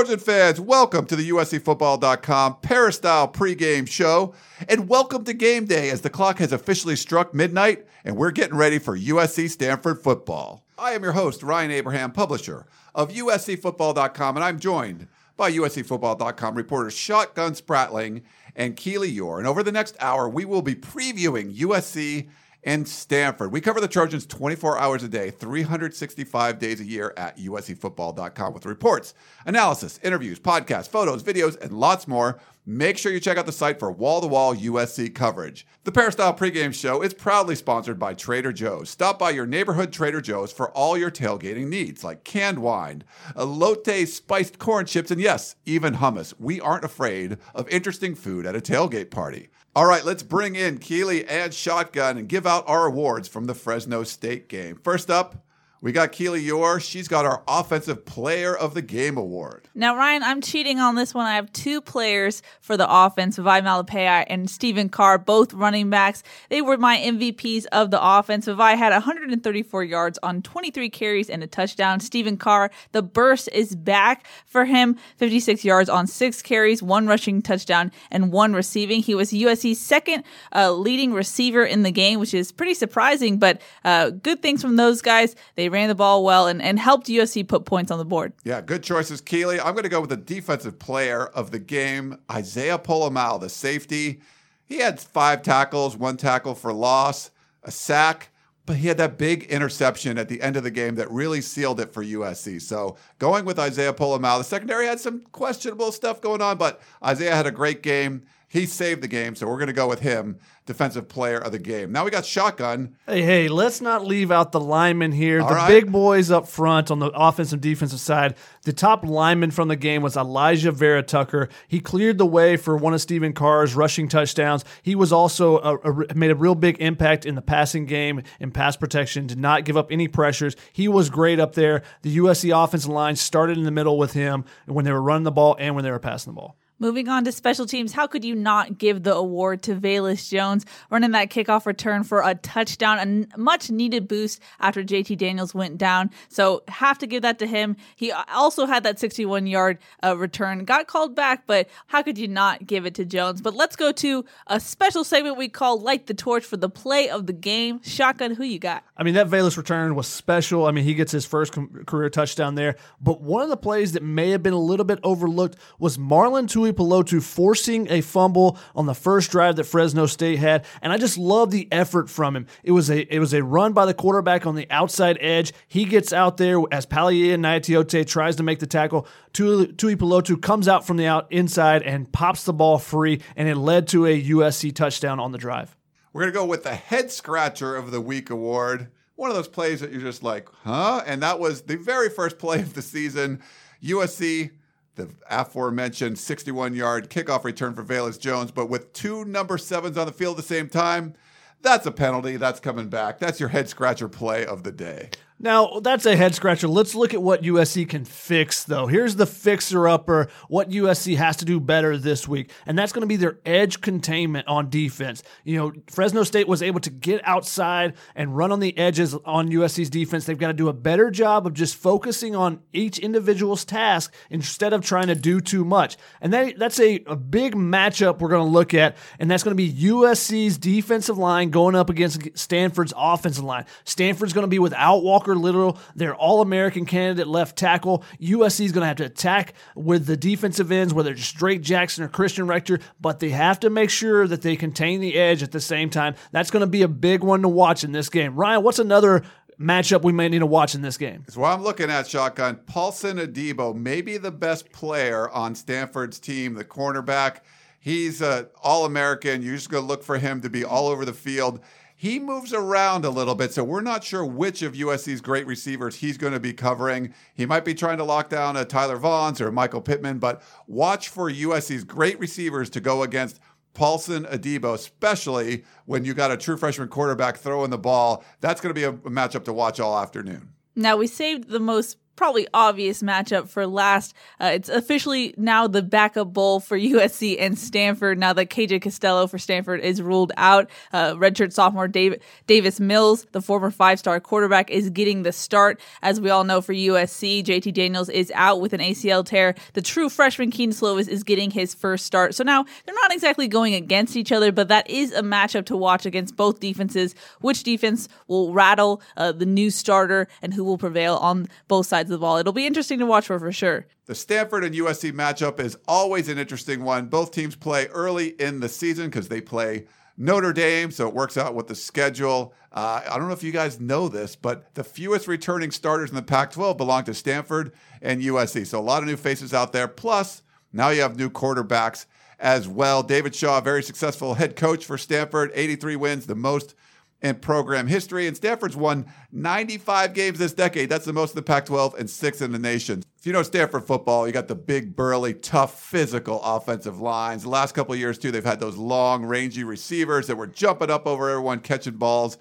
Trojan fans, welcome to the USCFootball.com Peristyle pregame show, and welcome to game day as the clock has officially struck midnight and we're getting ready for USC Stanford football. I am your host, Ryan Abraham, publisher of USCFootball.com, and I'm joined by USCFootball.com reporters Shotgun Spratling and Keely Eure. And over the next hour, we will be previewing USC and Stanford. We cover the Trojans 24 hours a day, 365 days a year at USCFootball.com with reports, analysis, interviews, podcasts, photos, videos, and lots more. Make sure you check out the site for wall to wall USC coverage. The Peristyle pregame show is proudly sponsored by Trader Joe's. Stop by your neighborhood Trader Joe's for all your tailgating needs, like canned wine, elote spiced corn chips, and yes, even hummus. We aren't afraid of interesting food at a tailgate party. All right, let's bring in Keely and Shotgun and give out our awards from the Fresno State game. First up, we got Keely Eure. She's got our Offensive Player of the Game award. Now, Ryan, I'm cheating on this one. I have two players for the offense, Vavae Malepeai and Stephen Carr, both running backs. They were my MVPs of the offense. Vavae had 134 yards on 23 carries and a touchdown. Stephen Carr, the burst is back for him, 56 yards on six carries, one rushing touchdown, and one receiving. He was USC's second uh, leading receiver in the game, which is pretty surprising, but uh, good things from those guys. They ran the ball well and, and helped USC put points on the board. Yeah, good choices, Keely. I'm going to go with the defensive player of the game, Isaiah Pola-Mao, the safety. He had five tackles, one tackle for loss, a sack, but he had that big interception at the end of the game that really sealed it for USC. So going with Isaiah Pola-Mao. The secondary had some questionable stuff going on, but Isaiah had a great game. He saved the game, so we're going to go with him, defensive player of the game. Now we got shotgun. Hey, hey, let's not leave out the linemen here. All the right. big boys up front on the offensive defensive side. The top lineman from the game was Alijah Vera Tucker. He cleared the way for one of Stephen Carr's rushing touchdowns. He was also a, a- made a real big impact in the passing game and pass protection. Did not give up any pressures. He was great up there. The USC offensive line started in the middle with him when they were running the ball and when they were passing the ball. Moving on to special teams, how could you not give the award to Velus Jones running that kickoff return for a touchdown, a much needed boost after JT Daniels went down. So have to give that to him. He also had that 61 yard uh, return, got called back, but how could you not give it to Jones? But let's go to a special segment we call Light the Torch for the play of the game. Shotgun, who you got? I mean, that Velus return was special. I mean, he gets his first career touchdown there. But one of the plays that may have been a little bit overlooked was Marlon Tui Pelotu forcing a fumble on the first drive that Fresno State had, and I just love the effort from him. It was a it was a run by the quarterback on the outside edge. He gets out there as Palier and Naitiote tries to make the tackle. Tui, Tuipulotu comes out from the out inside and pops the ball free, and it led to a USC touchdown on the drive. We're to go with the Head Scratcher of the Week award. One of those plays that you're just like, huh? And that was the very first play of the season. USC, the aforementioned 61 yard kickoff return for Velus Jones, but with two number sevens on the field at the same time, that's a penalty. That's coming back. That's your head scratcher play of the day. Now, that's a head scratcher. Let's look at what USC can fix, though. Here's the fixer upper, what USC has to do better this week, and that's going to be their edge containment on defense. You know, Fresno State was able to get outside and run on the edges on USC's defense. They've got to do a better job of just focusing on each individual's task instead of trying to do too much. And that, that's a, a big matchup we're going to look at, and that's going to be USC's defensive line going up against Stanford's offensive line. Stanford's going to be without Walker Little, their All American candidate left tackle. USC is going to have to attack with the defensive ends, whether it's Drake Jackson or Christian Rector, but they have to make sure that they contain the edge at the same time. That's going to be a big one to watch in this game. Ryan, what's another matchup we may need to watch in this game? So what I'm looking at, shotgun, Paulson Adebo, maybe the best player on Stanford's team, the cornerback. He's a All-American. You're just going to look for him to be all over the field. He moves around a little bit, so we're not sure which of USC's great receivers he's going to be covering. He might be trying to lock down a Tyler Vaughns or Michael Pittman, but watch for USC's great receivers to go against Paulson Adebo, especially when you got a true freshman quarterback throwing the ball. That's going to be a matchup to watch all afternoon. Now we saved the most probably obvious matchup for last. Uh, it's officially now the backup bowl for USC and Stanford now that KJ Costello for Stanford is ruled out. Uh, redshirt sophomore David, Davis Mills, the former five star quarterback, is getting the start. As we all know for USC, JT Daniels is out with an ACL tear. The true freshman Kedon Slovis is getting his first start. So now they're not exactly going against each other, but that is a matchup to watch against both defenses. Which defense will rattle uh, the new starter and who will prevail on both sides of the ball? It'll be interesting to watch for for sure. The Stanford and USC matchup is always an interesting one. Both teams play early in the season because they play Notre Dame, so it works out with the schedule. Uh, I don't know if you guys know this, but the fewest returning starters in the Pac 12 belong to Stanford and USC. So a lot of new faces out there. Plus, now you have new quarterbacks as well. David Shaw, very successful head coach for Stanford, 83 wins, the most in program history. And Stanford's won 95 games this decade. That's the most in the Pac 12 and six in the nation. If you know Stanford football, you got the big, burly, tough, physical offensive lines. The last couple years, too, they've had those long, rangy receivers that were jumping up over everyone, catching balls.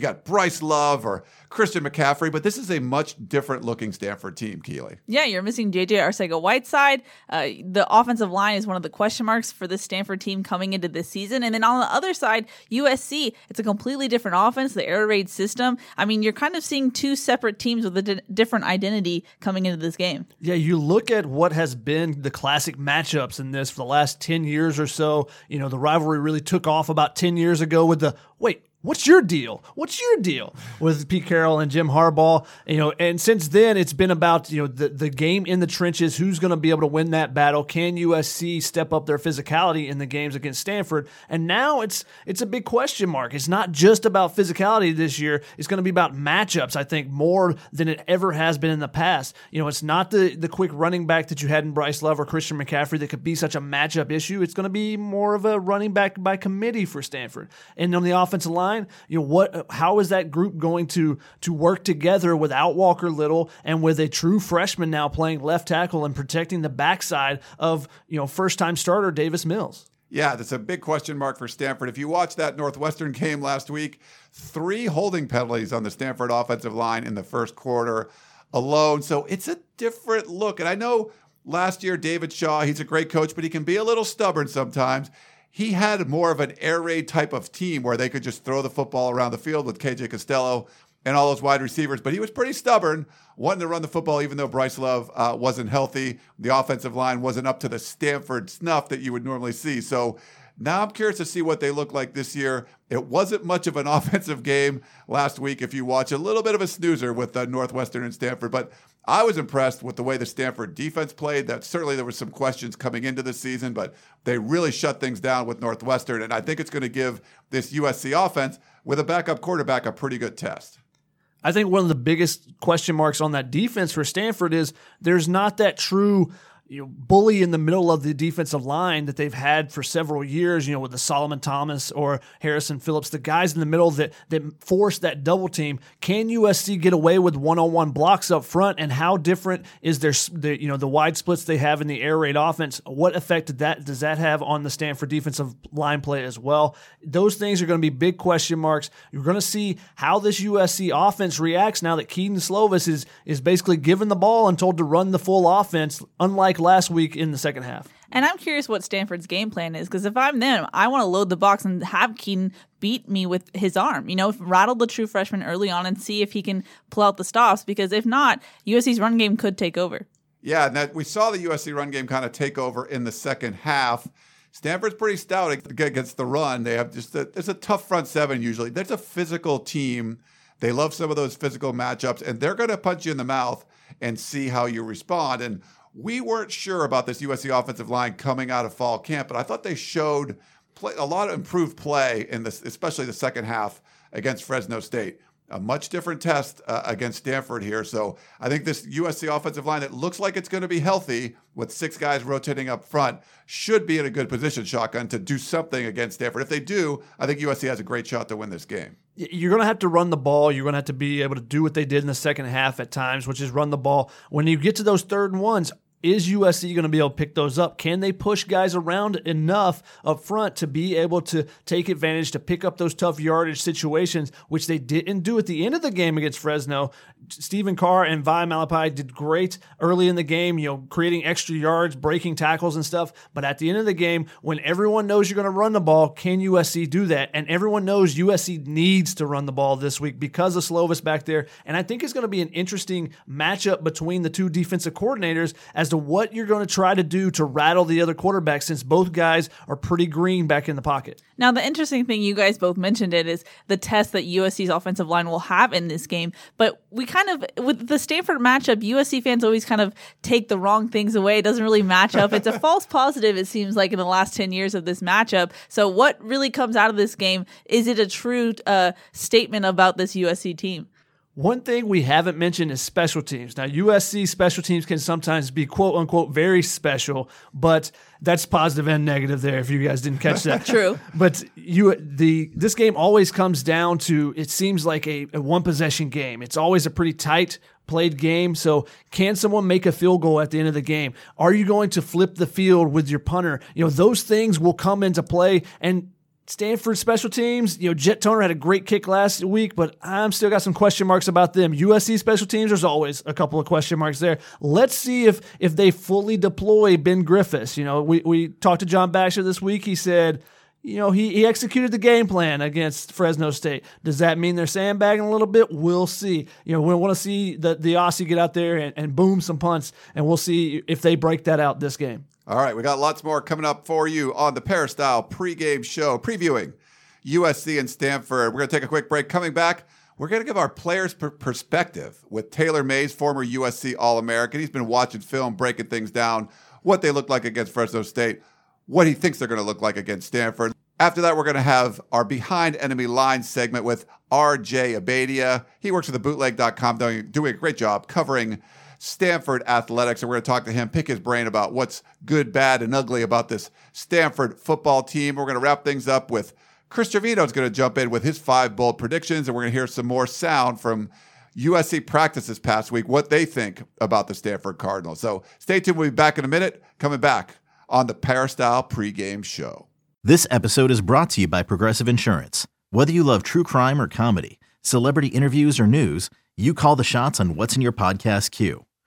You got Bryce Love or Christian McCaffrey, but this is a much different looking Stanford team, Keely. Yeah, you're missing JJ Arcega Whiteside. Uh, the offensive line is one of the question marks for this Stanford team coming into this season. And then on the other side, USC, it's a completely different offense, the air raid system. I mean, you're kind of seeing two separate teams with a d- different identity coming into this game. Yeah, you look at what has been the classic matchups in this for the last 10 years or so. You know, the rivalry really took off about 10 years ago with the wait, What's your deal? What's your deal with Pete Carroll and Jim Harbaugh? You know, and since then it's been about you know the the game in the trenches. Who's going to be able to win that battle? Can USC step up their physicality in the games against Stanford? And now it's it's a big question mark. It's not just about physicality this year. It's going to be about matchups. I think more than it ever has been in the past. You know, it's not the the quick running back that you had in Bryce Love or Christian McCaffrey that could be such a matchup issue. It's going to be more of a running back by committee for Stanford. And on the offensive line line. You know what? How is that group going to to work together without Walker Little and with a true freshman now playing left tackle and protecting the backside of you know first time starter Davis Mills? Yeah, that's a big question mark for Stanford. If you watch that Northwestern game last week, three holding penalties on the Stanford offensive line in the first quarter alone. So it's a different look. And I know last year, David Shaw, he's a great coach, but he can be a little stubborn sometimes he had more of an air raid type of team where they could just throw the football around the field with KJ Costello and all those wide receivers. But he was pretty stubborn, wanting to run the football, even though Bryce Love uh, wasn't healthy. The offensive line wasn't up to the Stanford snuff that you would normally see. So now I'm curious to see what they look like this year. It wasn't much of an offensive game last week if you watch a little bit of a snoozer with uh, Northwestern and Stanford, but I was impressed with the way the Stanford defense played. That certainly there were some questions coming into the season, but they really shut things down with Northwestern, and I think it's going to give this USC offense with a backup quarterback a pretty good test. I think one of the biggest question marks on that defense for Stanford is there's not that true you know, bully in the middle of the defensive line that they've had for several years, you know, with the Solomon Thomas or Harrison Phillips, the guys in the middle that that force that double team. Can USC get away with one-on-one blocks up front? And how different is their the you know the wide splits they have in the air raid offense? What effect did that does that have on the Stanford defensive line play as well? Those things are going to be big question marks. You're going to see how this USC offense reacts now that Kedon Slovis is is basically given the ball and told to run the full offense, unlike last week in the second half. And I'm curious what Stanford's game plan is because if I'm them, I want to load the box and have Kedon beat me with his arm. You know, rattle the true freshman early on and see if he can pull out the stops because if not, USC's run game could take over. Yeah, and that we saw the USC run game kind of take over in the second half. Stanford's pretty stout against the run. They have just a, it's a tough front seven usually. There's a physical team. They love some of those physical matchups, and they're going to punch you in the mouth and see how you respond. And we weren't sure about this USC offensive line coming out of fall camp, but I thought they showed play, a lot of improved play in this, especially the second half against Fresno State. A much different test uh, against Stanford here. So I think this USC offensive line that looks like it's going to be healthy with six guys rotating up front should be in a good position, shotgun, to do something against Stanford. If they do, I think USC has a great shot to win this game you're going to have to run the ball. You're going to have to be able to do what they did in the second half at times, which is run the ball. When you get to those third and ones, is USC going to be able to pick those up? Can they push guys around enough up front to be able to take advantage to pick up those tough yardage situations, which they didn't do at the end of the game against Fresno? Stephen Carr and Vi Malepeai did great early in the game, you know, creating extra yards, breaking tackles and stuff. But at the end of the game, when everyone knows you're going to run the ball, can USC do that? And everyone knows USC needs to run the ball this week because of Slovis back there. And I think it's going to be an interesting matchup between the two defensive coordinators as to what you're going to try to do to rattle the other quarterback since both guys are pretty green back in the pocket. Now, the interesting thing you guys both mentioned it is the test that USC's offensive line will have in this game. But we kind of, with the Stanford matchup, USC fans always kind of take the wrong things away. It doesn't really match up. It's a false positive, it seems like, in the last 10 years of this matchup. So, what really comes out of this game? Is it a true uh, statement about this USC team? One thing we haven't mentioned is special teams. Now, USC special teams can sometimes be quote unquote very special, but that's positive and negative there. If you guys didn't catch that, true. But you, the this game always comes down to it seems like a, a one possession game. It's always a pretty tight played game. So, can someone make a field goal at the end of the game? Are you going to flip the field with your punter? You know, those things will come into play and Stanford special teams, you know, Jet Toner had a great kick last week, but I'm still got some question marks about them. USC special teams, there's always a couple of question marks there. Let's see if if they fully deploy Ben Griffiths. You know, we, we talked to John Baxter this week. He said, you know, he, he executed the game plan against Fresno State. Does that mean they're sandbagging a little bit? We'll see. You know, we want to see the, the Aussie get out there and, and boom some punts, and we'll see if they break that out this game. All right, we got lots more coming up for you on the Peristyle pregame show, previewing USC and Stanford. We're going to take a quick break. Coming back, we're going to give our players' per- perspective with Taylor Mays, former USC All American. He's been watching film, breaking things down, what they look like against Fresno State, what he thinks they're going to look like against Stanford. After that, we're going to have our Behind Enemy Lines segment with RJ Abadia. He works at the bootleg.com, doing, doing a great job covering Stanford athletics. And we're going to talk to him, pick his brain about what's good, bad, and ugly about this Stanford football team. We're going to wrap things up with Chris Trevino is going to jump in with his five bold predictions, and we're going to hear some more sound from USC practice this past week, what they think about the Stanford Cardinals. So stay tuned. We'll be back in a minute. Coming back on the Peristyle pregame show. This episode is brought to you by Progressive Insurance. Whether you love true crime or comedy, celebrity interviews or news, you call the shots on what's in your podcast queue.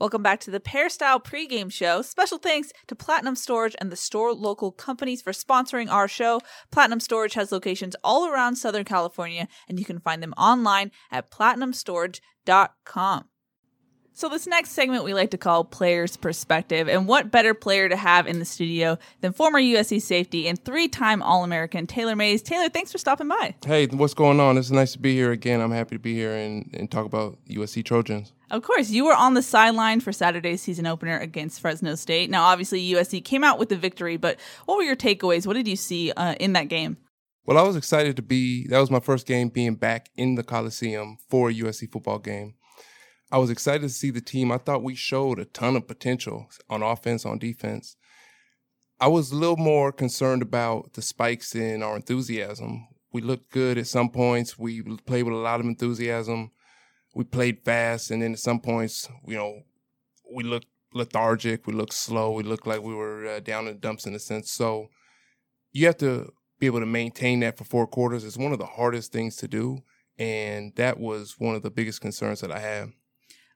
Welcome back to the Peristyle pregame show. Special thanks to Platinum Storage and the store local companies for sponsoring our show. Platinum Storage has locations all around Southern California, and you can find them online at platinumstorage.com. So, this next segment we like to call Player's Perspective. And what better player to have in the studio than former USC safety and three time All American Taylor Mays? Taylor, thanks for stopping by. Hey, what's going on? It's nice to be here again. I'm happy to be here and, and talk about USC Trojans. Of course, you were on the sideline for Saturday's season opener against Fresno State. Now, obviously, USC came out with the victory, but what were your takeaways? What did you see uh, in that game? Well, I was excited to be, that was my first game being back in the Coliseum for a USC football game. I was excited to see the team. I thought we showed a ton of potential on offense, on defense. I was a little more concerned about the spikes in our enthusiasm. We looked good at some points. We played with a lot of enthusiasm. We played fast, and then at some points, you know, we looked lethargic. We looked slow. We looked like we were uh, down in the dumps in a sense. So you have to be able to maintain that for four quarters. It's one of the hardest things to do, and that was one of the biggest concerns that I had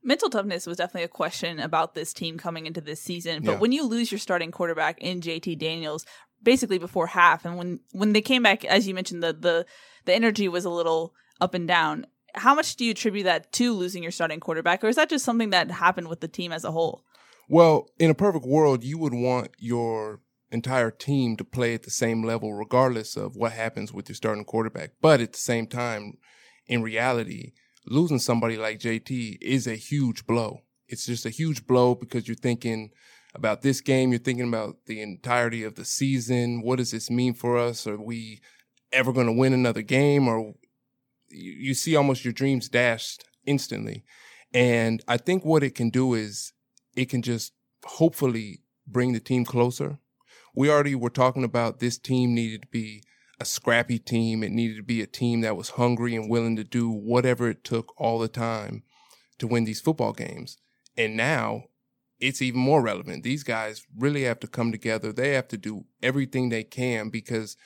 mental toughness was definitely a question about this team coming into this season. But yeah. when you lose your starting quarterback in JT Daniels, basically before half, and when when they came back, as you mentioned, the the the energy was a little up and down. How much do you attribute that to losing your starting quarterback, or is that just something that happened with the team as a whole? Well, in a perfect world, you would want your entire team to play at the same level, regardless of what happens with your starting quarterback. But at the same time, in reality, losing somebody like JT is a huge blow. It's just a huge blow because you're thinking about this game. You're thinking about the entirety of the season. What does this mean for us? Are we ever going to win another game? Or you, see almost your dreams dashed instantly. And I think what it can do is it can just hopefully bring the team closer. We already were talking about this team needed to be a scrappy team. It needed to be a team that was hungry and willing to do whatever it took all the time to win these football games. And now it's even more relevant. These guys really have to come together. They have to do everything they can because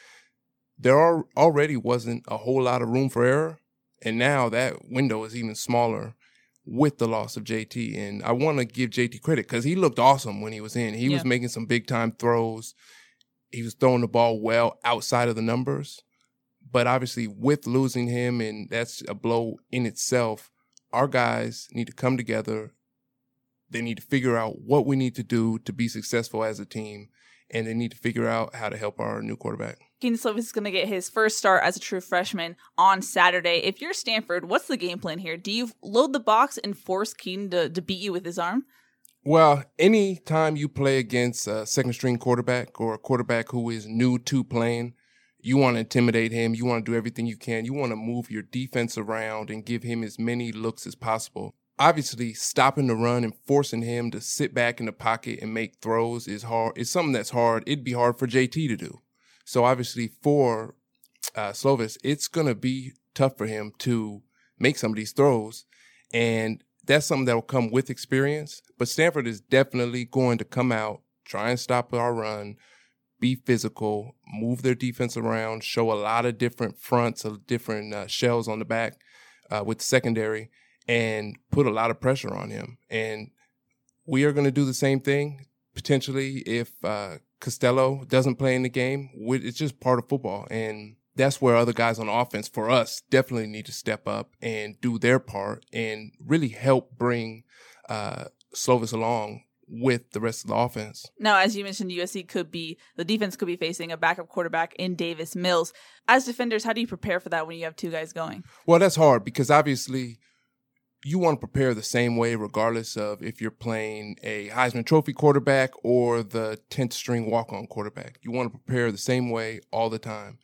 there are, already wasn't a whole lot of room for error. And now that window is even smaller with the loss of JT. And I want to give JT credit because he looked awesome when he was in. He Yeah. was making some big time throws. He was throwing the ball well outside of the numbers. But obviously, with losing him, and that's a blow in itself, our guys need to come together. They need to figure out what we need to do to be successful as a team. And they need to figure out how to help our new quarterback. Slovis is going to get his first start as a true freshman on Saturday. If you're Stanford, what's the game plan here? Do you load the box and force Keenan to, to beat you with his arm? Well, anytime you play against a second string quarterback or a quarterback who is new to playing, you want to intimidate him. You want to do everything you can. You want to move your defense around and give him as many looks as possible. Obviously, stopping the run and forcing him to sit back in the pocket and make throws is hard. It's something that's hard. It'd be hard for JT to do. So obviously, for uh, Slovis, it's gonna be tough for him to make some of these throws, and that's something that will come with experience. But Stanford is definitely going to come out, try and stop our run, be physical, move their defense around, show a lot of different fronts of different uh, shells on the back uh, with the secondary, and put a lot of pressure on him. And we are going to do the same thing potentially if uh, Costello doesn't play in the game. It's just part of football, and that's where other guys on offense for us definitely need to step up and do their part and really help bring uh, Slovis along with the rest of the offense. Now, as you mentioned, USC could be the defense could be facing a backup quarterback in Davis Mills. As defenders, how do you prepare for that when you have two guys going? Well, that's hard because obviously you want to prepare the same way, regardless of if you're playing a Heisman Trophy quarterback or the 10th string walk on quarterback. You want to prepare the same way all the time.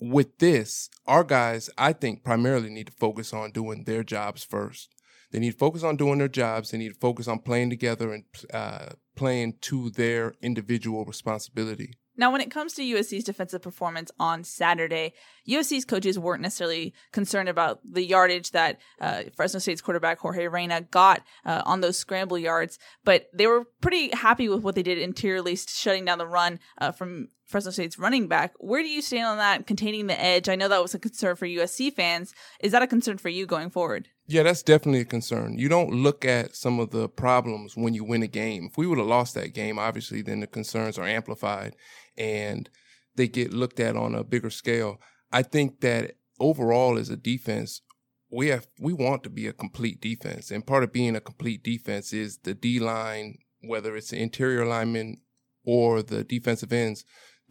With this, our guys, I think, primarily need to focus on doing their jobs first. They need to focus on doing their jobs. They need to focus on playing together and uh, playing to their individual responsibility. Now, when it comes to USC's defensive performance on Saturday, USC's coaches weren't necessarily concerned about the yardage that uh, Fresno State's quarterback Jorge Reyna got uh, on those scramble yards, but they were pretty happy with what they did interiorly, shutting down the run uh, from Fresno State's running back. Where do you stand on that, containing the edge? I know that was a concern for USC fans. Is that a concern for you going forward? Yeah, that's definitely a concern. You don't look at some of the problems when you win a game. If we would have lost that game, obviously, then the concerns are amplified and they get looked at on a bigger scale. I think that overall, as a defense, we have we want to be a complete defense, and part of being a complete defense is the D line, whether it's the interior linemen or the defensive ends.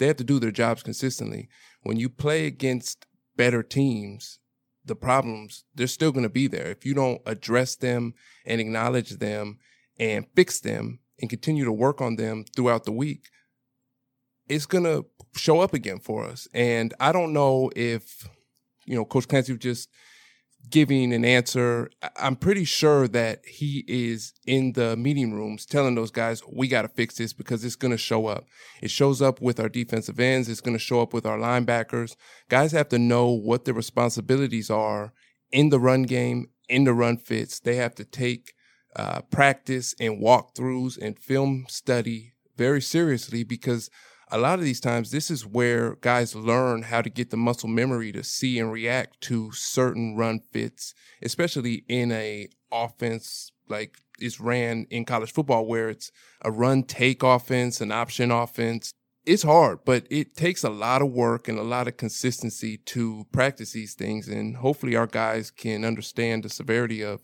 They have to do their jobs consistently. When you play against better teams, the problems, they're still going to be there. If you don't address them and acknowledge them and fix them and continue to work on them throughout the week, it's going to show up again for us. And I don't know if, you know, Coach Clancy just giving an answer. I'm pretty sure that he is in the meeting rooms telling those guys, we got to fix this because it's going to show up. It shows up with our defensive ends. It's going to show up with our linebackers. Guys have to know what their responsibilities are in the run game, in the run fits. They have to take uh, practice and walkthroughs and film study very seriously because a lot of these times this is where guys learn how to get the muscle memory to see and react to certain run fits, especially in a offense like is ran in college football where it's a run take offense, an option offense. It's hard, but it takes a lot of work and a lot of consistency to practice these things. And hopefully our guys can understand the severity of,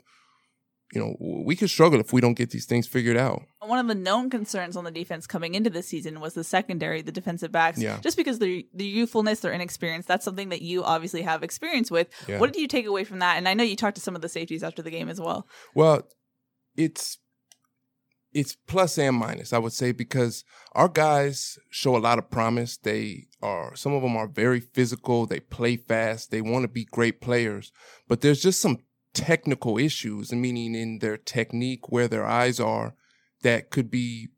you know, we could struggle if we don't get these things figured out. One of the known concerns on the defense coming into this season was the secondary, the defensive backs. Yeah. Just because the the youthfulness, their inexperience, that's something that you obviously have experience with. Yeah. What did you take away from that? And I know you talked to some of the safeties after the game as well. Well, it's it's plus and minus, I would say, because our guys show a lot of promise. They are, some of them are very physical. They play fast. They want to be great players, but there's just some technical issues, meaning in their technique, where their eyes are, that could be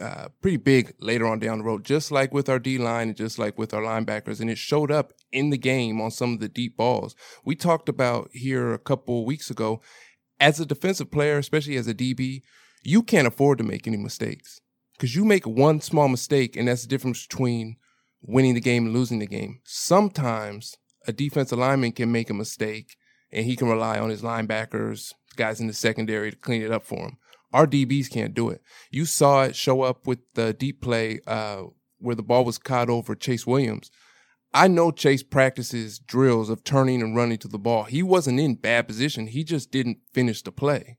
uh, pretty big later on down the road, just like with our D line and just like with our linebackers. And it showed up in the game on some of the deep balls. We talked about here a couple weeks ago. As a defensive player, especially as a DB, you can't afford to make any mistakes because you make one small mistake, and that's the difference between winning the game and losing the game. Sometimes a defensive lineman can make a mistake and he can rely on his linebackers, guys in the secondary to clean it up for him. Our DBs can't do it. You saw it show up with the deep play uh, where the ball was caught over Chase Williams. I know Chase practices drills of turning and running to the ball. He wasn't in bad position. He just didn't finish the play.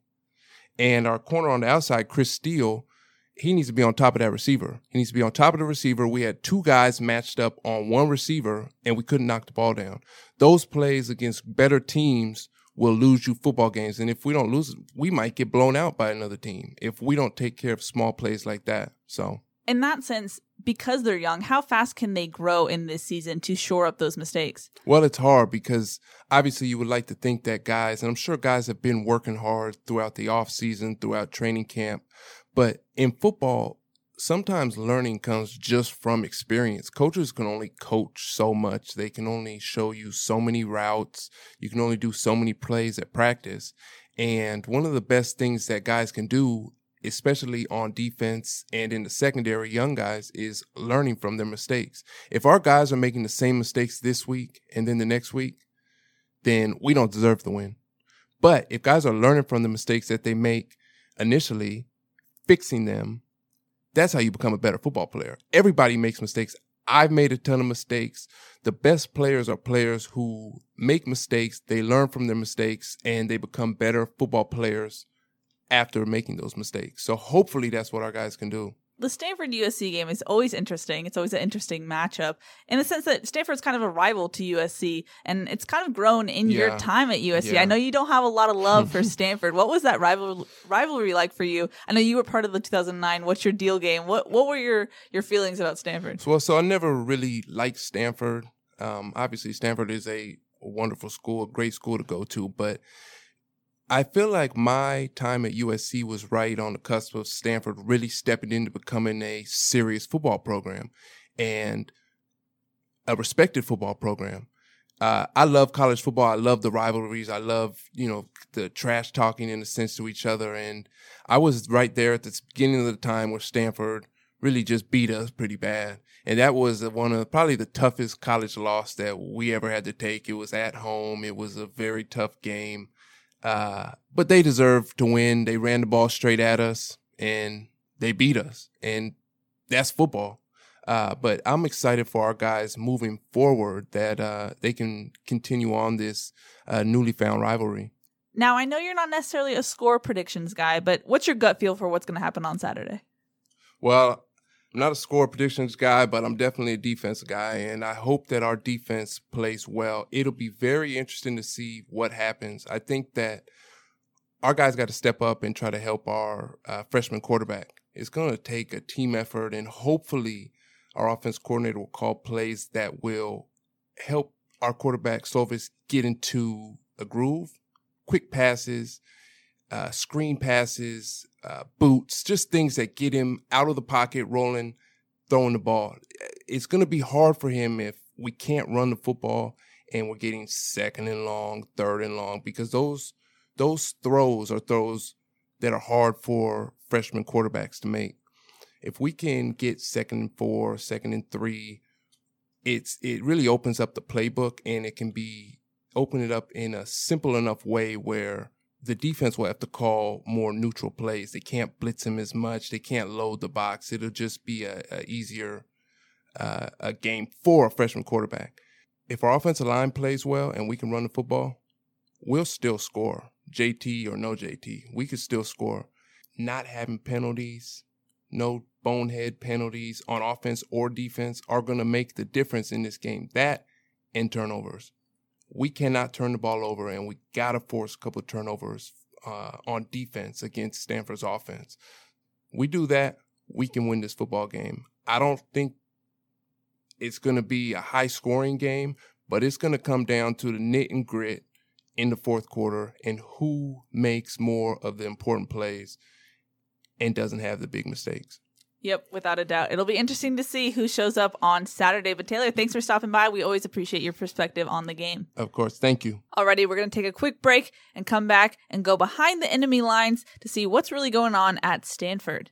And our corner on the outside, Chris Steele, he needs to be on top of that receiver. He needs to be on top of the receiver. We had two guys matched up on one receiver and we couldn't knock the ball down. Those plays against better teams will lose you football games. And if we don't lose, we might get blown out by another team if we don't take care of small plays like that. So, in that sense, because they're young, how fast can they grow in this season to shore up those mistakes? Well, it's hard because obviously you would like to think that guys, and I'm sure guys have been working hard throughout the off season, throughout training camp, but in football, sometimes learning comes just from experience. Coaches can only coach so much. They can only show you so many routes. You can only do so many plays at practice. And one of the best things that guys can do, especially on defense and in the secondary, young guys, is learning from their mistakes. If our guys are making the same mistakes this week and then the next week, then we don't deserve the win. But if guys are learning from the mistakes that they make initially, fixing them, that's how you become a better football player. Everybody makes mistakes. I've made a ton of mistakes. The best players are players who make mistakes, they learn from their mistakes, and they become better football players after making those mistakes. So hopefully that's what our guys can do the Stanford USC game is always interesting. It's always an interesting matchup in the sense that Stanford's kind of a rival to USC, and it's kind of grown in yeah. your time at USC. Yeah. I know you don't have a lot of love for Stanford. what was that rival rivalry like for you? I know you were part of the 2009 What's Your Deal game. What what were your your feelings about Stanford? Well, so I never really liked Stanford. Um, obviously, Stanford is a wonderful school, a great school to go to, but I feel like my time at USC was right on the cusp of Stanford really stepping into becoming a serious football program and a respected football program. Uh, I love college football. I love the rivalries. I love, you know, the trash talking in a sense to each other. And I was right there at the beginning of the time where Stanford really just beat us pretty bad. And that was one of probably the toughest college loss that we ever had to take. It was at home. It was a very tough game. Uh, but they deserve to win. They ran the ball straight at us and they beat us. And that's football. Uh, but I'm excited for our guys moving forward that uh, they can continue on this uh, newly found rivalry. Now, I know you're not necessarily a score predictions guy, but what's your gut feel for what's going to happen on Saturday? Well, I'm not a score predictions guy, but I'm definitely a defense guy, and I hope that our defense plays well. It'll be very interesting to see what happens. I think that our guys got to step up and try to help our uh, freshman quarterback. It's going to take a team effort, and hopefully, our offense coordinator will call plays that will help our quarterback Slovis get into a groove, quick passes, uh, screen passes, uh, boots, just things that get him out of the pocket, rolling, throwing the ball. It's going to be hard for him if we can't run the football and we're getting second and long, third and long, because those those throws are throws that are hard for freshman quarterbacks to make. If we can get second and four, second and three, it's it really opens up the playbook and it can be open it up in a simple enough way where the defense will have to call more neutral plays. They can't blitz him as much. They can't load the box. It'll just be a, a easier uh, a game for a freshman quarterback. If our offensive line plays well and we can run the football, we'll still score. JT or no JT, we could still score. Not having penalties, no bonehead penalties on offense or defense are going to make the difference in this game. That and turnovers we cannot turn the ball over, and we got to force a couple turnovers uh, on defense against Stanford's offense. We do that, we can win this football game. I don't think it's going to be a high scoring game, but it's going to come down to the knit and grit in the fourth quarter and who makes more of the important plays and doesn't have the big mistakes. Yep, without a doubt. It'll be interesting to see who shows up on Saturday. But Taylor, thanks for stopping by. We always appreciate your perspective on the game. Of course. Thank you. Alrighty, we're going to take a quick break and come back and go behind the enemy lines to see what's really going on at Stanford.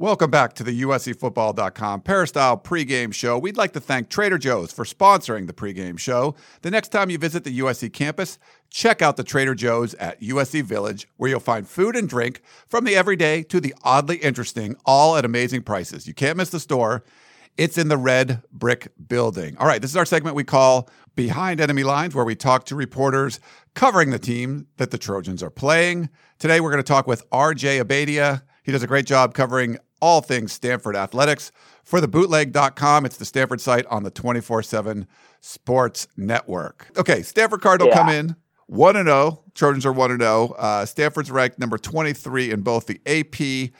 Welcome back to the USCFootball.com Peristyle pregame show. We'd like to thank Trader Joe's for sponsoring the pregame show. The next time you visit the USC campus, check out the Trader Joe's at USC Village, where you'll find food and drink from the everyday to the oddly interesting, all at amazing prices. You can't miss the store. It's in the red brick building. All right, this is our segment we call Behind Enemy Lines, where we talk to reporters covering the team that the Trojans are playing. Today, we're going to talk with RJ Abadia. He does a great job covering all things Stanford athletics. For the bootleg.com, it's the Stanford site on the 24 7 Sports Network. Okay, Stanford Cardinal yeah. come in 1 0. Trojans are 1 0. Uh, Stanford's ranked number 23 in both the AP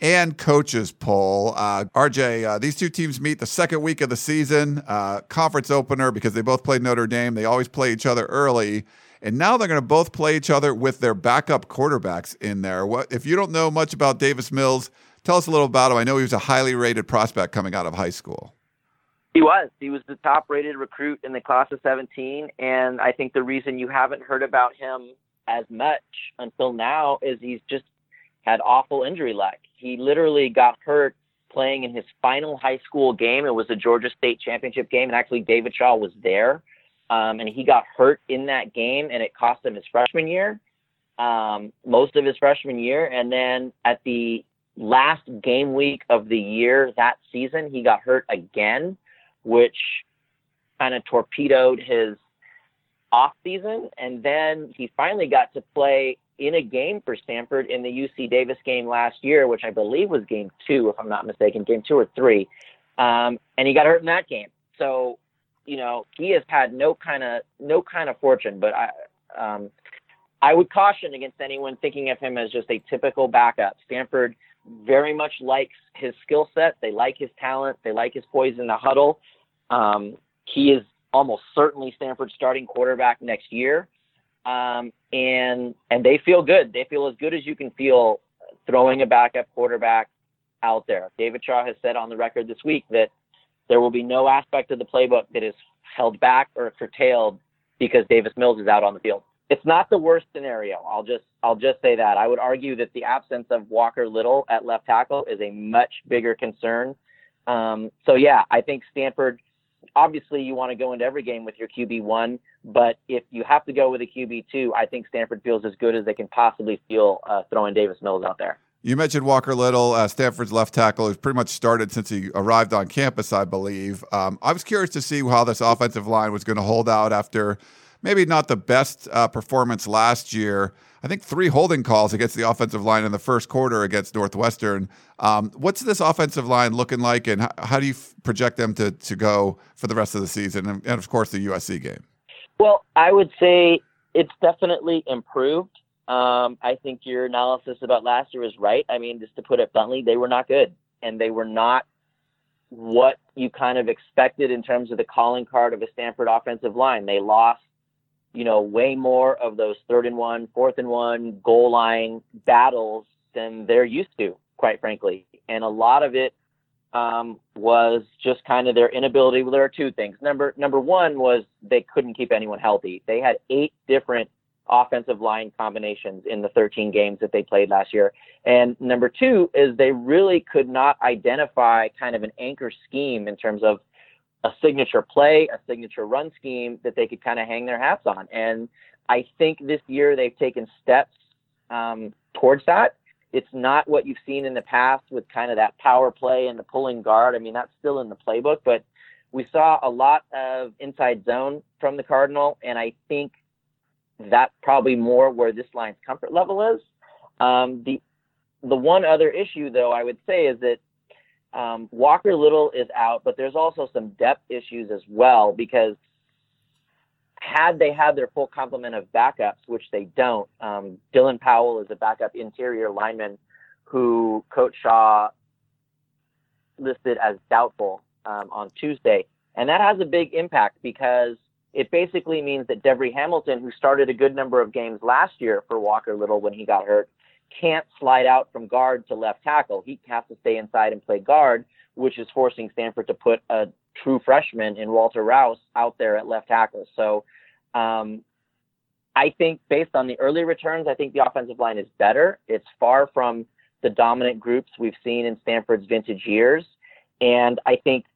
and coaches poll. Uh, RJ, uh, these two teams meet the second week of the season, uh, conference opener because they both played Notre Dame. They always play each other early. And now they're going to both play each other with their backup quarterbacks in there. What if you don't know much about Davis Mills? Tell us a little about him. I know he was a highly rated prospect coming out of high school. He was. He was the top rated recruit in the class of 17. And I think the reason you haven't heard about him as much until now is he's just had awful injury luck. He literally got hurt playing in his final high school game. It was a Georgia State championship game, and actually David Shaw was there. Um, and he got hurt in that game, and it cost him his freshman year, um, most of his freshman year. And then at the last game week of the year that season, he got hurt again, which kind of torpedoed his off season. And then he finally got to play in a game for Stanford in the UC Davis game last year, which I believe was game two, if I'm not mistaken, game two or three. Um, and he got hurt in that game. So, you know, he has had no kind of no kind of fortune. But I, um, I would caution against anyone thinking of him as just a typical backup. Stanford very much likes his skill set. They like his talent. They like his poise in the huddle. Um, he is almost certainly Stanford's starting quarterback next year. Um, and and they feel good. They feel as good as you can feel throwing a backup quarterback out there. David Shaw has said on the record this week that there will be no aspect of the playbook that is held back or curtailed because Davis Mills is out on the field it's not the worst scenario. I'll just I'll just say that. I would argue that the absence of Walker Little at left tackle is a much bigger concern. Um, so yeah, I think Stanford. Obviously, you want to go into every game with your QB one, but if you have to go with a QB two, I think Stanford feels as good as they can possibly feel uh, throwing Davis Mills out there. You mentioned Walker Little, uh, Stanford's left tackle, who's pretty much started since he arrived on campus, I believe. Um, I was curious to see how this offensive line was going to hold out after maybe not the best uh, performance last year. I think three holding calls against the offensive line in the first quarter against Northwestern. Um, what's this offensive line looking like, and how, how do you f- project them to, to go for the rest of the season, and, and, of course the USC game? Well, I would say it's definitely improved. Um, I think your analysis about last year was right. I mean, just to put it bluntly, they were not good, and they were not what you kind of expected in terms of the calling card of a Stanford offensive line. They lost you know, way more of those third and one, fourth and one goal line battles than they're used to, quite frankly. And a lot of it um, was just kind of their inability. Well, there are two things. Number number one was they couldn't keep anyone healthy. They had eight different offensive line combinations in the 13 games that they played last year. And number two is they really could not identify kind of an anchor scheme in terms of a signature play, a signature run scheme that they could kind of hang their hats on. And I think this year they've taken steps um, towards that. It's not what you've seen in the past with kind of that power play and the pulling guard. I mean, that's still in the playbook, but we saw a lot of inside zone from the Cardinal, and I think that's probably more where this line's comfort level is. Um, the the one other issue, though, I would say is that um, Walker Little is out, but there's also some depth issues as well because had they had their full complement of backups, which they don't, um, Dylan Powell is a backup interior lineman who Coach Shaw listed as doubtful um, on Tuesday. And that has a big impact because it basically means that Devery Hamilton, who started a good number of games last year for Walker Little when he got hurt, can't slide out from guard to left tackle. He has to stay inside and play guard, which is forcing Stanford to put a true freshman in Walter Rouse out there at left tackle. So um, I think based on the early returns, I think the offensive line is better. It's far from the dominant groups we've seen in Stanford's vintage years. And I think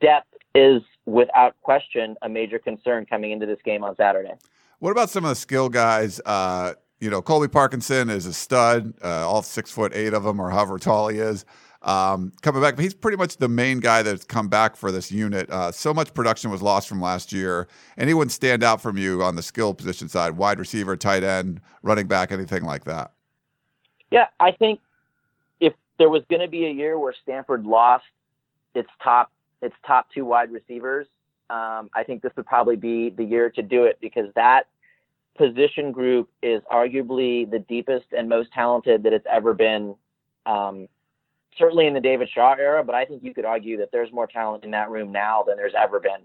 depth is without question a major concern coming into this game on Saturday. What about some of the skill guys? Uh, you know, Colby Parkinson is a stud, uh, all six foot eight of them, or however tall he is. Um, coming back, but he's pretty much the main guy that's come back for this unit. Uh, so much production was lost from last year. Anyone stand out from you on the skill position side, wide receiver, tight end, running back, anything like that? Yeah, I think if there was going to be a year where Stanford lost its top its top two wide receivers, um, I think this would probably be the year to do it because that position group is arguably the deepest and most talented that it's ever been. Um, certainly in the David Shaw era, but I think you could argue that there's more talent in that room now than there's ever been.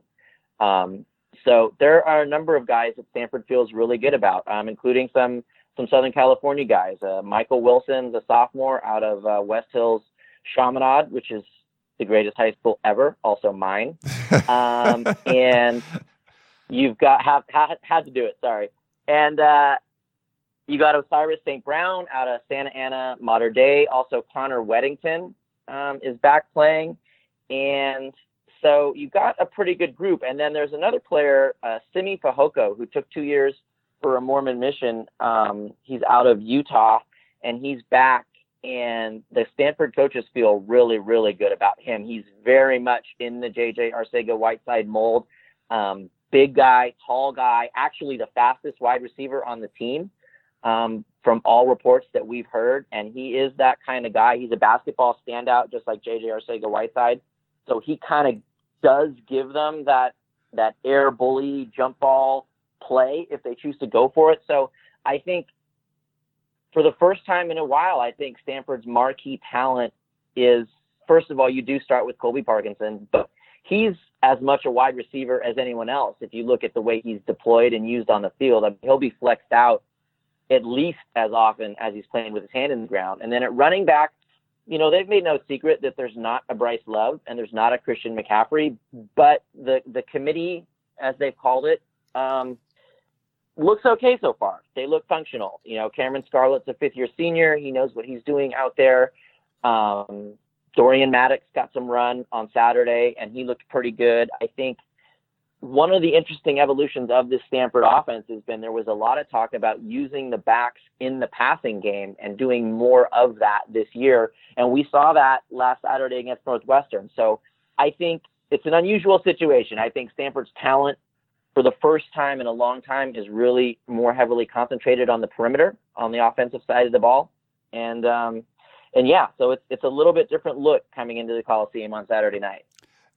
Um, so there are a number of guys that Stanford feels really good about, um, including some some Southern California guys. Uh, Michael Wilson's a sophomore out of uh, West Hills Chaminade, which is the greatest high school ever, also mine. Um, and you've got have, have had to do it. Sorry. And uh, you got Osiris St. Brown out of Santa Ana Mater Dei. Also, Connor Wedington um, is back playing. And so you've got a pretty good group. And then there's another player, uh, Simi Fehoko, who took two years for a Mormon mission. Um, he's out of Utah and he's back. And the Stanford coaches feel really, really good about him. He's very much in the JJ Arcega Whiteside mold. Um, big guy, tall guy, actually the fastest wide receiver on the team um, from all reports that we've heard. And he is that kind of guy. He's a basketball standout, just like JJ Arcega Whiteside. So he kind of does give them that that air bully jump ball play if they choose to go for it. So I think for the first time in a while, I think Stanford's marquee talent is first of all, you do start with Colby Parkinson, but he's as much a wide receiver as anyone else. If you look at the way he's deployed and used on the field, I mean, he'll be flexed out at least as often as he's playing with his hand in the ground. And then at running back, you know, they've made no secret that there's not a Bryce Love and there's not a Christian McCaffrey, but the the committee, as they've called it, um, looks okay so far. They look functional. You know, Cameron Scarlett's a fifth year senior. He knows what he's doing out there. Um, Dorian Maddox got some run on Saturday and he looked pretty good. I think one of the interesting evolutions of this Stanford offense has been there was a lot of talk about using the backs in the passing game and doing more of that this year. And we saw that last Saturday against Northwestern. So I think it's an unusual situation. I think Stanford's talent for the first time in a long time is really more heavily concentrated on the perimeter on the offensive side of the ball. And um, and yeah, so it's it's a little bit different look coming into the Coliseum on Saturday night.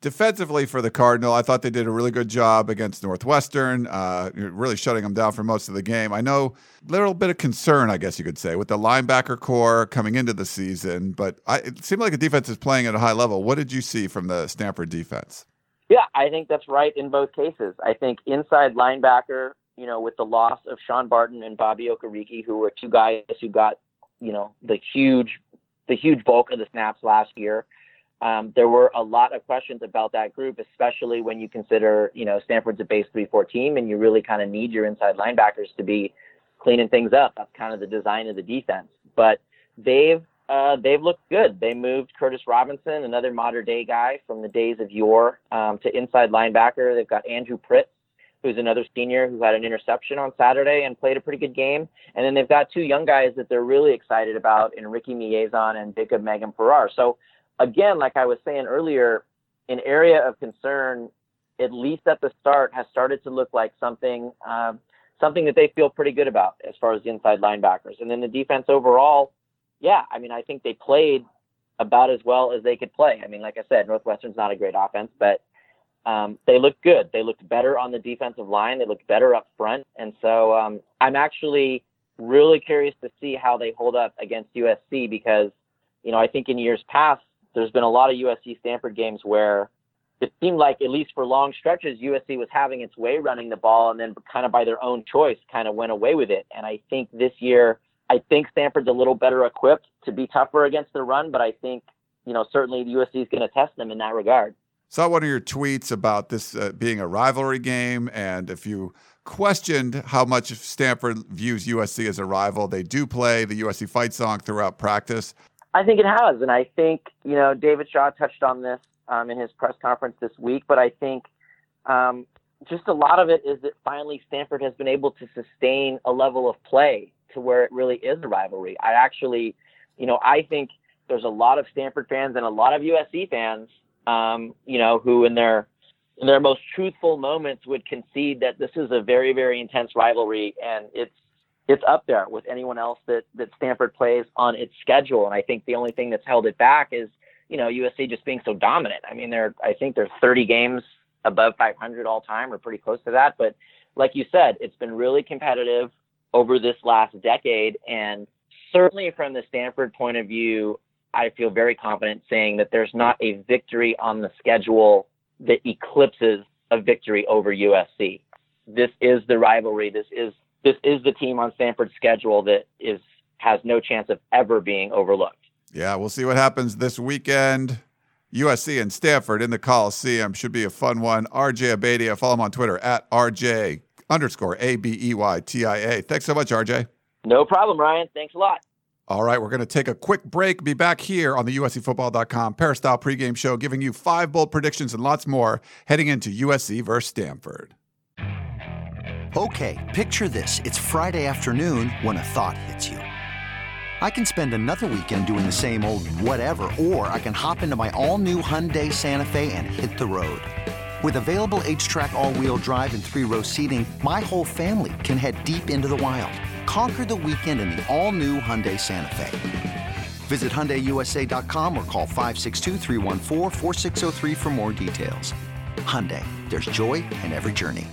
Defensively for the Cardinal, I thought they did a really good job against Northwestern, uh, really shutting them down for most of the game. I know a little bit of concern, I guess you could say, with the linebacker core coming into the season, but I, it seemed like the defense is playing at a high level. What did you see from the Stanford defense? Yeah, I think that's right in both cases. I think inside linebacker, you know, with the loss of Sean Barton and Bobby Okereke, who were two guys who got, you know, the huge, the huge bulk of the snaps last year um, there were a lot of questions about that group, especially when you consider, you know, Stanford's a base 3-4 team, and you really kind of need your inside linebackers to be cleaning things up. That's kind of the design of the defense. But they've uh, they've looked good. They moved Curtis Robinson, another Mater Dei guy from the days of yore, um, to inside linebacker. They've got Andrew Pryts, who's another senior who had an interception on Saturday and played a pretty good game. And then they've got two young guys that they're really excited about in Ricky Miezan and Jacob Mangum Farrar. So again, like I was saying earlier, an area of concern, at least at the start, has started to look like something um, something that they feel pretty good about as far as the inside linebackers. And then the defense overall, yeah, I mean, I think they played about as well as they could play. I mean, like I said, Northwestern's not a great offense, but um, they looked good. They looked better on the defensive line. They looked better up front. And so um, I'm actually really curious to see how they hold up against USC because, you know, I think in years past, there's been a lot of USC Stanford games where it seemed like, at least for long stretches, USC was having its way running the ball and then kind of by their own choice kind of went away with it. And I think this year, I think Stanford's a little better equipped to be tougher against the run, but I think, you know, certainly USC is going to test them in that regard. Saw one of your tweets about this uh, being a rivalry game, and if you questioned how much Stanford views USC as a rival, they do play the USC fight song throughout practice. I think it has, and I think you know David Shaw touched on this um, in his press conference this week, but I think um, just a lot of it is that finally Stanford has been able to sustain a level of play to where it really is a rivalry. I actually, you know, I think there's a lot of Stanford fans and a lot of USC fans, um, you know, who in their in their most truthful moments would concede that this is a very very intense rivalry and it's it's up there with anyone else that that Stanford plays on its schedule. And I think the only thing that's held it back is you know USC just being so dominant. I mean, they're I think they're 30 games above 500 all time or pretty close to that. But like you said, it's been really competitive over this last decade. And certainly from the Stanford point of view, I feel very confident saying that there's not a victory on the schedule that eclipses a victory over USC. This is the rivalry. This is this is the team on Stanford's schedule that is has no chance of ever being overlooked. Yeah, we'll see what happens this weekend. USC and Stanford in the Coliseum should be a fun one. RJ Abeytia, follow him on Twitter at RJ underscore A B E Y T I A. Thanks so much, RJ. No problem, Ryan. Thanks a lot. All right, we're going to take a quick break. Be back here on the USCFootball.com Peristyle pregame show, giving you five bold predictions and lots more heading into USC versus Stanford. Okay, picture this. It's Friday afternoon when a thought hits you. I can spend another weekend doing the same old whatever, or I can hop into my all new Hyundai Santa Fe and hit the road. With available HTRAC, all-wheel drive and three-row seating, my whole family can head deep into the wild. Conquer the weekend in the all-new Hyundai Santa Fe. Visit HyundaiUSA.com or call 562 for more details. Hyundai, there's joy in every journey.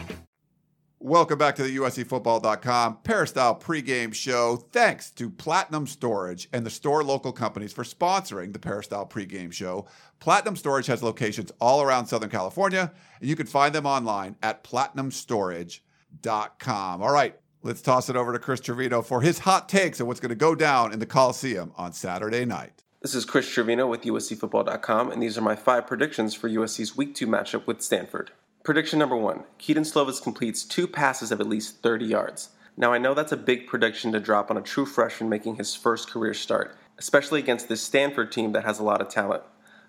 Welcome back to the USCFootball.com Peristyle pregame show. Thanks to Platinum Storage and the store local companies for sponsoring the Peristyle pregame show. Platinum Storage has locations all around Southern California, and you can find them online at platinumstorage.com. All right, let's toss it over to Chris Trevino for his hot takes on what's going to go down in the Coliseum on Saturday night. This is Chris Trevino with USCFootball.com, and these are my five predictions for USC's Week 2 matchup with Stanford. Prediction number one Kedon Slovis completes two passes of at least 30 yards. Now, I know that's a big prediction to drop on a true freshman making his first career start, especially against this Stanford team that has a lot of talent,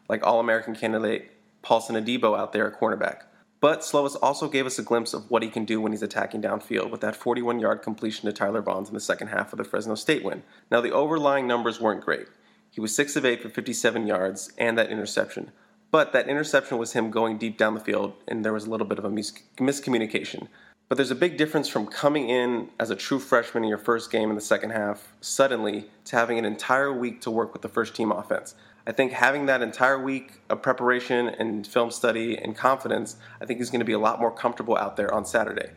like All American candidate Paulson Adebo out there at cornerback. But Slovis also gave us a glimpse of what he can do when he's attacking downfield with that 41 yard completion to Tyler Vaughns in the second half of the Fresno State win. Now, the overlying numbers weren't great. He was 6 of 8 for 57 yards and that interception, but that interception was him going deep down the field, and there was a little bit of a mis- miscommunication. But there's a big difference from coming in as a true freshman in your first game in the second half suddenly to having an entire week to work with the first team offense. I think having that entire week of preparation and film study and confidence, I think he's going to be a lot more comfortable out there on Saturday.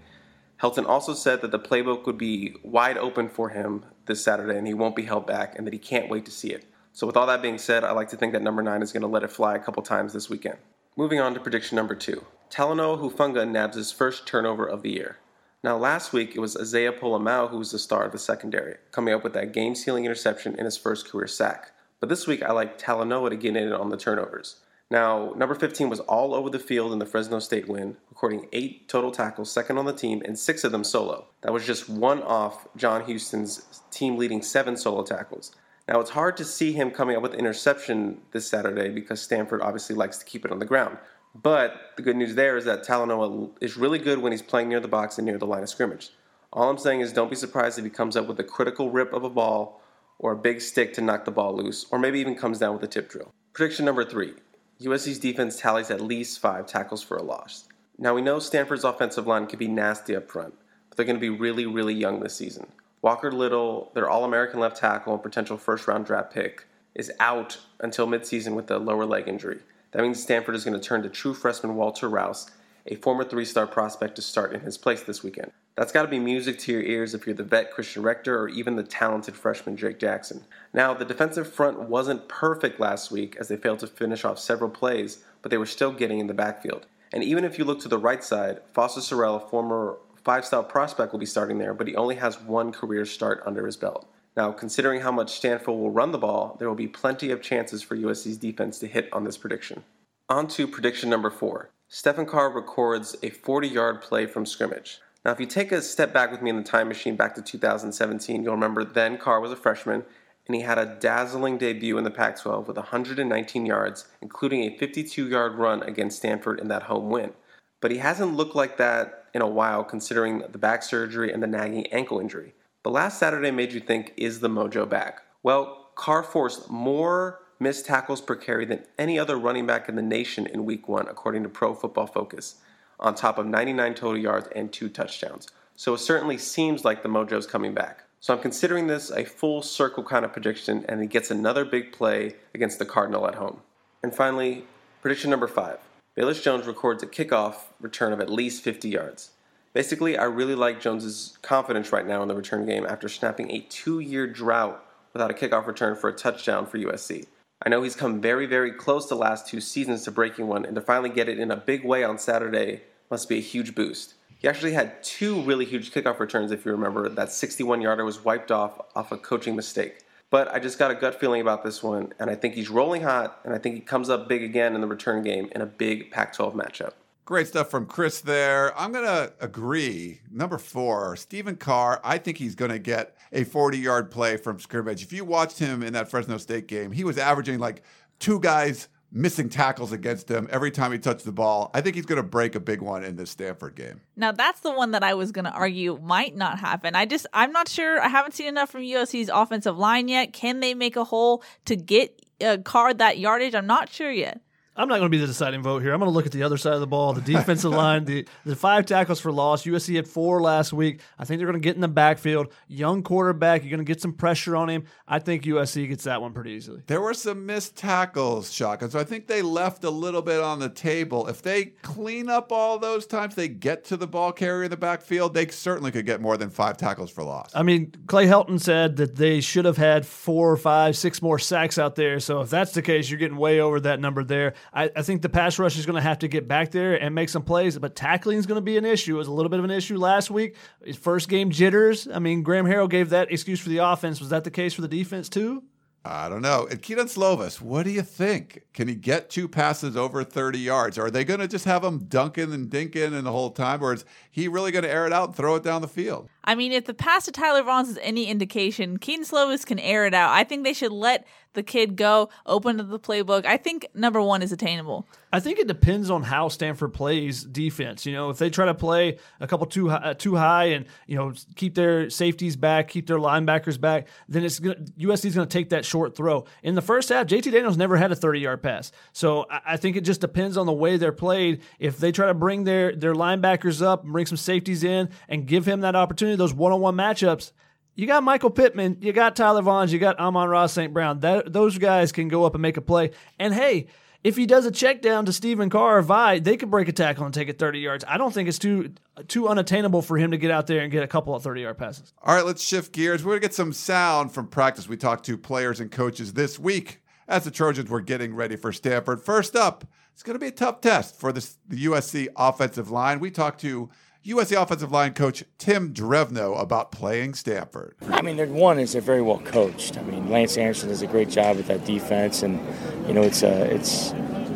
Helton also said that the playbook would be wide open for him this Saturday and he won't be held back and that he can't wait to see it. So, with all that being said, I like to think that number nine is going to let it fly a couple times this weekend. Moving on to prediction number two Talanoa Hufanga nabs his first turnover of the year. Now, last week it was Isaiah Pola-Mao who was the star of the secondary, coming up with that game sealing interception in his first career sack. But this week I like Talanoa to get in on the turnovers. Now, number 15 was all over the field in the Fresno State win, recording eight total tackles, second on the team, and six of them solo. That was just one off John Houston's team leading seven solo tackles. Now, it's hard to see him coming up with interception this Saturday because Stanford obviously likes to keep it on the ground. But the good news there is that Talanoa is really good when he's playing near the box and near the line of scrimmage. All I'm saying is don't be surprised if he comes up with a critical rip of a ball or a big stick to knock the ball loose, or maybe even comes down with a tip drill. Prediction number three USC's defense tallies at least five tackles for a loss. Now we know Stanford's offensive line could be nasty up front, but they're going to be really, really young this season. Walker Little, their All American left tackle and potential first round draft pick, is out until midseason with a lower leg injury. That means Stanford is going to turn to true freshman Walter Rouse, a former three star prospect, to start in his place this weekend. That's got to be music to your ears if you're the vet Christian Rector or even the talented freshman Drake Jackson. Now, the defensive front wasn't perfect last week as they failed to finish off several plays, but they were still getting in the backfield. And even if you look to the right side, Foster Sarell, a former five star prospect, will be starting there, but he only has one career start under his belt. Now, considering how much Stanford will run the ball, there will be plenty of chances for USC's defense to hit on this prediction. On to prediction number four. Stephen Carr records a 40 yard play from scrimmage. Now, if you take a step back with me in the time machine back to 2017, you'll remember then Carr was a freshman and he had a dazzling debut in the Pac 12 with 119 yards, including a 52 yard run against Stanford in that home win. But he hasn't looked like that in a while, considering the back surgery and the nagging ankle injury. But last Saturday made you think, is the mojo back? Well, Carr forced more missed tackles per carry than any other running back in the nation in week one, according to Pro Football Focus, on top of 99 total yards and two touchdowns. So it certainly seems like the mojo's coming back. So I'm considering this a full circle kind of prediction, and he gets another big play against the Cardinal at home. And finally, prediction number five. Velus Jones records a kickoff return of at least 50 yards. Basically, I really like Jones's confidence right now in the return game after snapping a two-year drought without a kickoff return for a touchdown for USC. I know he's come very, very close the last two seasons to breaking one, and to finally get it in a big way on Saturday must be a huge boost. He actually had two really huge kickoff returns, if you remember. That 61 yarder was wiped off off a coaching mistake. But I just got a gut feeling about this one, and I think he's rolling hot, and I think he comes up big again in the return game in a big Pac 12 matchup. Great stuff from Chris there. I'm going to agree. Number four, Stephen Carr. I think he's going to get a 40 yard play from scrimmage. If you watched him in that Fresno State game, he was averaging like two guys missing tackles against him every time he touched the ball. I think he's going to break a big one in this Stanford game. Now that's the one that I was going to argue might not happen. I just I'm not sure. I haven't seen enough from USC's offensive line yet. Can they make a hole to get a card that yardage? I'm not sure yet. I'm not going to be the deciding vote here. I'm going to look at the other side of the ball, the defensive line, the, the five tackles for loss. USC had four last week. I think they're going to get in the backfield. Young quarterback, you're going to get some pressure on him. I think USC gets that one pretty easily. There were some missed tackles, Shotgun. So I think they left a little bit on the table. If they clean up all those times they get to the ball carrier in the backfield, they certainly could get more than five tackles for loss. I mean, Clay Helton said that they should have had four or five, six more sacks out there. So if that's the case, you're getting way over that number there. I, I think the pass rush is going to have to get back there and make some plays, but tackling is going to be an issue. It was a little bit of an issue last week. His first game jitters. I mean, Graham Harrell gave that excuse for the offense. Was that the case for the defense too? I don't know. And Kedon Slovis, what do you think? Can he get two passes over 30 yards? Are they going to just have him dunking and dinking and the whole time? Or is he really going to air it out and throw it down the field? I mean, if the pass to Tyler Vaughns is any indication, Kedon Slovis can air it out. I think they should let the kid go, open to the playbook. I think number one is attainable. I think it depends on how Stanford plays defense. You know, if they try to play a couple too high, uh, too high and you know keep their safeties back, keep their linebackers back, then it's gonna, going to take that short throw. In the first half, JT Daniels never had a 30 yard pass, so I, I think it just depends on the way they're played. If they try to bring their their linebackers up, and bring some safeties in, and give him that opportunity, those one on one matchups you got Michael Pittman, you got Tyler Vaughns, you got Amon-Ra St. Brown. That, those guys can go up and make a play. And hey, if he does a check down to Stephen Carr or Vi, they could break a tackle and take it 30 yards. I don't think it's too too unattainable for him to get out there and get a couple of 30 yard passes. All right, let's shift gears. We're to get some sound from practice. We talked to players and coaches this week as the Trojans were getting ready for Stanford. First up, it's to be a tough test for this, the USC offensive line. We talked to USC offensive line coach Tim Drevno about playing Stanford. I mean, one is they're very well coached. I mean, Lance Anderson does a great job with that defense, and you know, it's a it's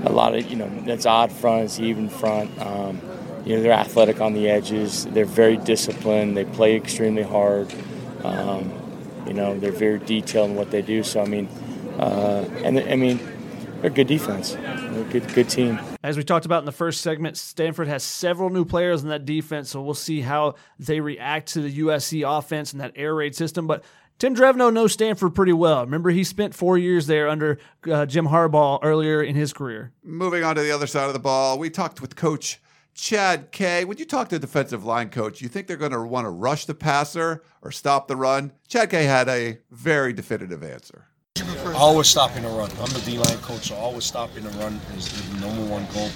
a lot of you know, it's odd front, it's even front. Um, you know, they're athletic on the edges. They're very disciplined. They play extremely hard. Um, you know, they're very detailed in what they do. So I mean, uh, and I mean, they're a good defense. They're a good good team. As we talked about in the first segment, Stanford has several new players in that defense, so we'll see how they react to the USC offense and that air raid system. But Tim Drevno knows Stanford pretty well. Remember, he spent four years there under uh, Jim Harbaugh earlier in his career. Moving on to the other side of the ball, we talked with Coach Chad K. When you talk to a defensive line coach, you think they're going to want to rush the passer or stop the run? Chad K had a very definitive answer. Always stopping the run. I'm the D line coach, so always stopping the run is the number one goal.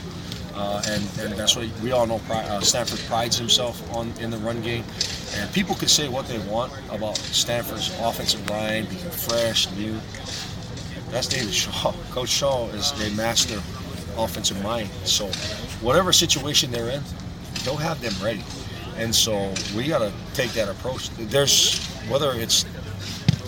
Uh, and, and that's what we all know. Uh, Stanford prides himself on in the run game, and people can say what they want about Stanford's offensive line being fresh, new. That's David Shaw. Coach Shaw is a master offensive mind. So, whatever situation they're in, they'll have them ready. And so we got to take that approach. There's whether it's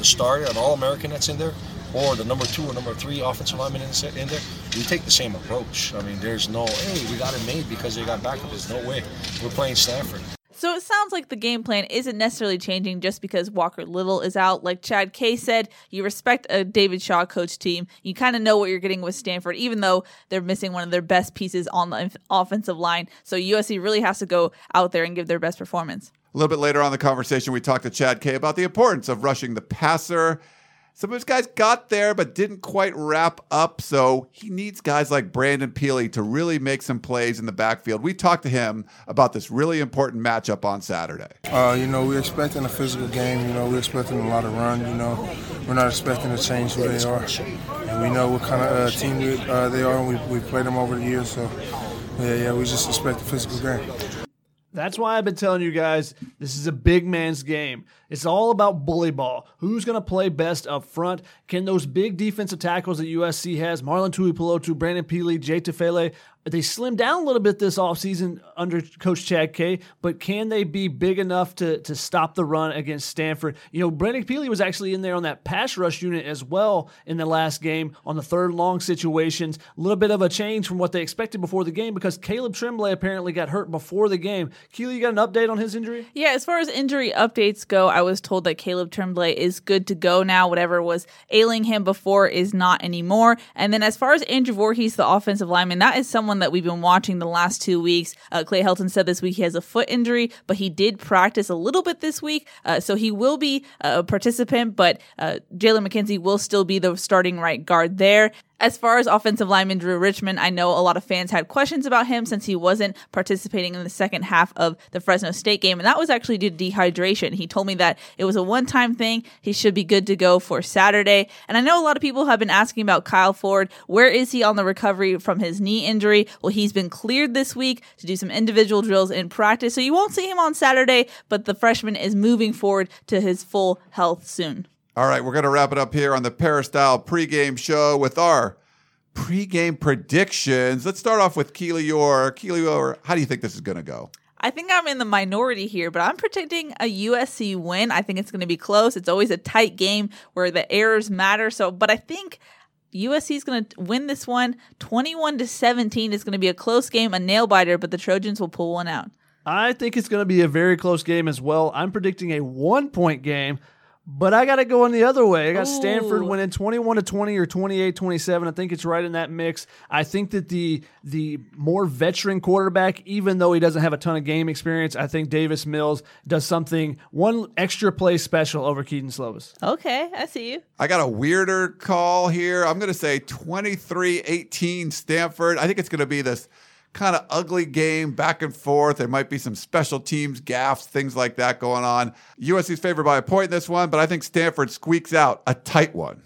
the starter, an All-American that's in there, or the number two or number three offensive lineman in, in there, we take the same approach. I mean, there's no, hey, we got it made because they got backup. There's no way. We're playing Stanford. So it sounds like the game plan isn't necessarily changing just because Walker Little is out. Like Chad K said, you respect a David Shaw coach team. You kind of know what you're getting with Stanford, even though they're missing one of their best pieces on the offensive line. So USC really has to go out there and give their best performance. A little bit later on the conversation, we talked to Chad K about the importance of rushing the passer some of his guys got there but didn't quite wrap up, so he needs guys like Brandon Pili to really make some plays in the backfield. We talked to him about this really important matchup on Saturday. Uh, you know, we're expecting a physical game. You know, we're expecting a lot of run. You know, we're not expecting to change who they are, and we know what kind of uh, team we, uh, they are. And we we played them over the years, so yeah, yeah, we just expect a physical game. That's why I've been telling you guys this is a big man's game. It's all about bully ball. Who's going to play best up front? Can those big defensive tackles that USC has, Marlon Tuipulotu, Brandon Pili, Jay Tufele, they slimmed down a little bit this offseason under Coach Chad K, but can they be big enough to, to stop the run against Stanford? You know, Brandon Pili was actually in there on that pass rush unit as well in the last game on the third long situations. A little bit of a change from what they expected before the game because Caleb Tremblay apparently got hurt before the game. Keely, you got an update on his injury? Yeah, as far as injury updates go, I was told that Caleb Tremblay is good to go now. Whatever was ailing him before is not anymore. And then as far as Andrew Voorhees, the offensive lineman, that is someone that we've been watching the last two weeks. Uh, Clay Helton said this week he has a foot injury, but he did practice a little bit this week. Uh, so he will be a participant, but uh, Jalen McKenzie will still be the starting right guard there. As far as offensive lineman Drew Richmond, I know a lot of fans had questions about him since he wasn't participating in the second half of the Fresno State game, and that was actually due to dehydration. He told me that it was a one time thing. He should be good to go for Saturday. And I know a lot of people have been asking about Kyle Ford. Where is he on the recovery from his knee injury? Well, he's been cleared this week to do some individual drills in practice, so you won't see him on Saturday, but the freshman is moving forward to his full health soon. All right, we're going to wrap it up here on the Peristyle pregame show with our pregame predictions. Let's start off with Keely Eure. Keely Eure, how do you think this is going to go? I think I'm in the minority here, but I'm predicting a USC win. I think it's going to be close. It's always a tight game where the errors matter. So, but I think USC is going to win this one 21 to 17 is going to be a close game, a nail biter, but the Trojans will pull one out. I think it's going to be a very close game as well. I'm predicting a one point game. But I got to go in the other way. I got Ooh. Stanford winning 21 to 20 or 28 27. I think it's right in that mix. I think that the the more veteran quarterback, even though he doesn't have a ton of game experience, I think Davis Mills does something one extra play special over Kedon Slovis. Okay, I see you. I got a weirder call here. I'm going to say 23 18 Stanford. I think it's going to be this kind of ugly game back and forth. There might be some special teams gaffes, things like that going on. USC's favored by a point in this one, but I think Stanford squeaks out a tight one.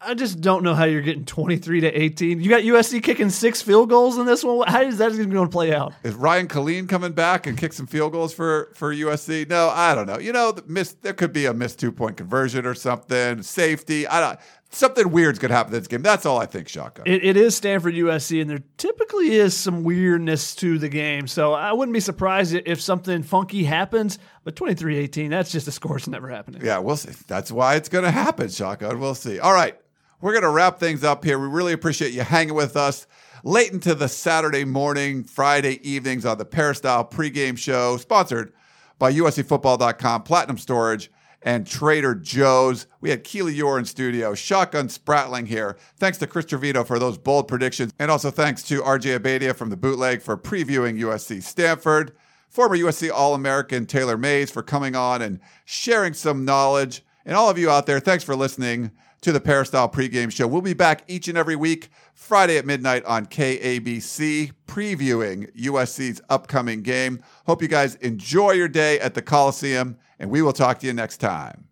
I just don't know how you're getting 23 to 18. You got USC kicking six field goals in this one. How is that going to play out? Is Ryan Killeen coming back and kick some field goals for for USC? No, I don't know. You know, the miss there could be a missed two point conversion or something, safety. I don't something weird's going to happen in this game. That's all I think, Shaka. It, it is Stanford USC, and there typically is some weirdness to the game. So I wouldn't be surprised if something funky happens. But 23 18, that's just a score that's never happening. Yeah, we'll see. That's why it's going to happen, Shaka. We'll see. All right. We're going to wrap things up here. We really appreciate you hanging with us late into the Saturday morning, Friday evenings on the Peristyle pregame show, sponsored by USCFootball.com, Platinum Storage, and Trader Joe's. We had Keely Eure in studio, Shotgun Spratling here. Thanks to Chris Trevino for those bold predictions, and also thanks to RJ Abeytia from the Bootleg for previewing USC Stanford. Former USC All American Taylor Mays for coming on and sharing some knowledge. And all of you out there, thanks for listening to the Peristyle pregame show. We'll be back each and every week, Friday at midnight on KABC, previewing USC's upcoming game. Hope you guys enjoy your day at the Coliseum, and we will talk to you next time.